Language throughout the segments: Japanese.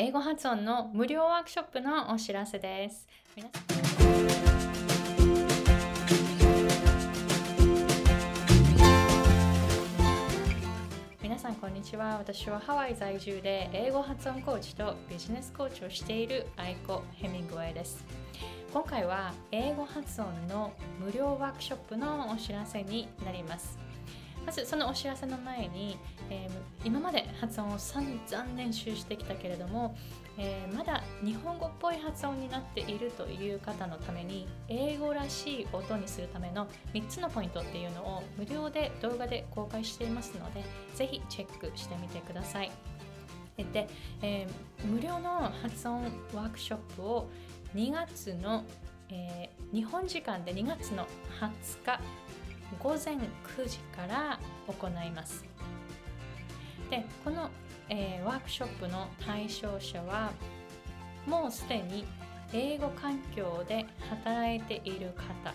英語発音の無料ワークショップのお知らせです。皆さん。皆さんこんにちは。私はハワイ在住で英語発音コーチとビジネスコーチをしているアイコ・ヘミングウェイです。今回は英語発音の無料ワークショップのお知らせになります。まずそのお知らせの前に、えー、今まで発音を散々練習してきたけれども、えー、まだ日本語っぽい発音になっているという方のために英語らしい音にするための3つのポイントっていうのを無料で動画で公開していますのでぜひチェックしてみてください。で、えー、無料の発音ワークショップを2月の、え、日本時間で2月の20日午前9時から行います。でこの、えー、ワークショップの対象者はもうすでに英語環境で働いている方、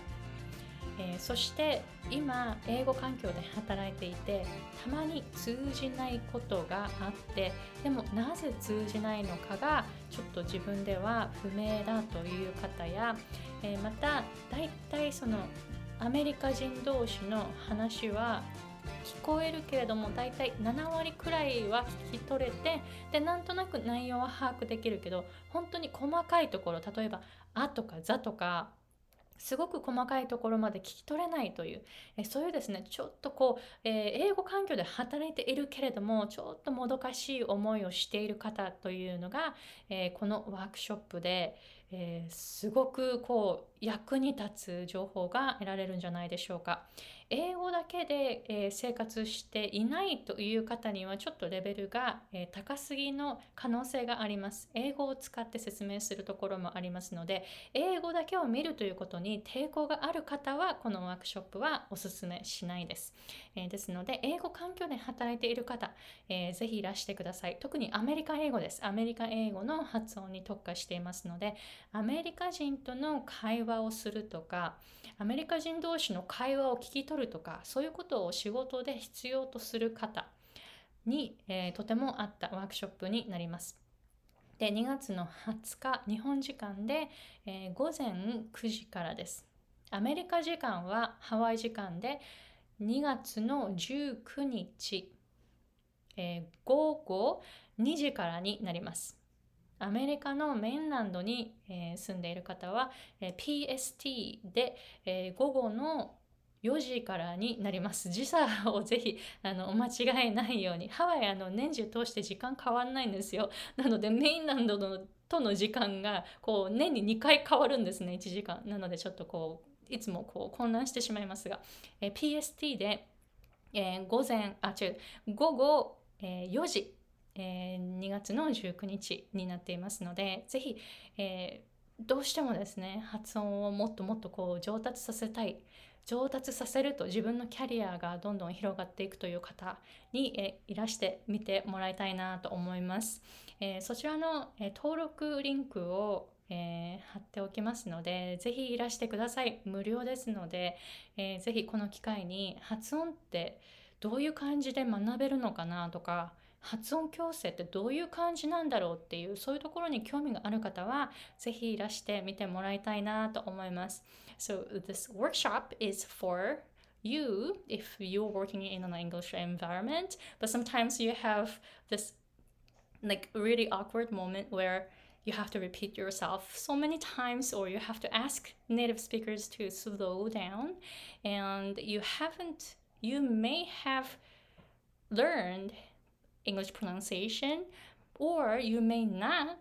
えー、そして今英語環境で働いていてたまに通じないことがあってでもなぜ通じないのかがちょっと自分では不明だという方や、えー、また大体そのアメリカ人同士の話は聞こえるけれども大体7割くらいは聞き取れてでなんとなく内容は把握できるけど本当に細かいところ例えば「あ」とか「ざ」とかすごく細かいところまで聞き取れないという、えそういうですねちょっとこう、えー、英語環境で働いているけれどもちょっともどかしい思いをしている方というのが、えー、このワークショップで、えー、すごくこう役に立つ情報が得られるんじゃないでしょうか。英語だけで、えー、生活していないという方にはちょっとレベルが、えー、高すぎの可能性があります。英語を使って説明するところもありますので、英語だけを見るということに抵抗がある方はこのワークショップはおすすめしないです。え、ですので、英語環境で働いている方、えー、ぜひいらしてください。特にアメリカ英語です。アメリカ英語の発音に特化していますので、アメリカ人との会話をするとか、アメリカ人同士の会話を聞き取るとかそういうことを仕事で必要とする方に、えー、とても合ったワークショップになります。で2月の20日日本時間で、えー、午前9時からです。アメリカ時間はハワイ時間で2月の19日、えー、午後2時からになります。アメリカのメインランドに、えー、住んでいる方は、えー、PST で、えー、午後の4時からになります。時差をぜひあのお間違えないように。ハワイあの年中通して時間変わんないんですよ。なのでメインランドのとの時間がこう年に2回変わるんですね、1時間。なのでちょっとこういつもこう混乱してしまいますが、え PST で、えー、午前、あ、違う、午後、えー、4時、えー、2月の19日になっていますので、ぜひ、えどうしてもですね、発音をもっともっとこう上達させたい。上達させると自分のキャリアがどんどん広がっていくという方に、えいらしてみてもらいたいなと思います。えー、そちらの、え登録リンクをえー、貼っておきますので、ぜひいらしてください。無料ですので、えー、ぜひこの機会に発音ってどういう感じで学べるのかなとか、発音矯正ってどういう感じなんだろうっていうそういうところに興味がある方はぜひいらしてみてもらいたいなと思います。So this workshop is for you if you're working in an English environment, but sometimes you have this like really awkward moment where you have to repeat yourself so many times or you have to ask native speakers to slow down and you haven't you may have learned English pronunciation, or you may not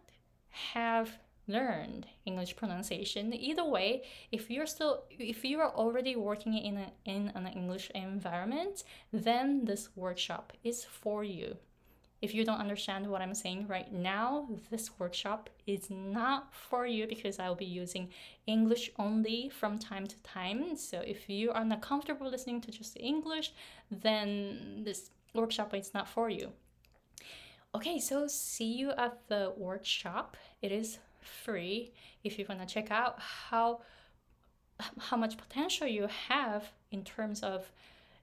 have learned English pronunciation. Either way, if you're still if you are already working in a, in an English environment, then this workshop is for you. If you don't understand what I'm saying right now, this workshop is not for you because I'll be using English only from time to time. So if you are not comfortable listening to just English, then this workshop is not for you. Okay, so see you at the workshop. It is free if you want to check out how how much potential you have in terms of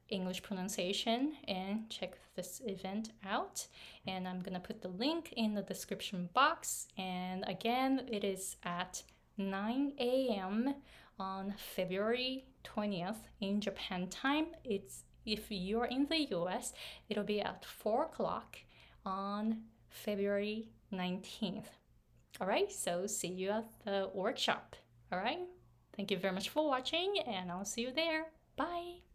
English pronunciation and check this event out. And I'm gonna put the link in the description box. And again, it is at 9 a.m. on February 20th in Japan time. It's if you're in the US, it'll be at 4 o'clock on February 19th. All right, so see you at the workshop. All right, thank you very much for watching, and I'll see you there. Bye.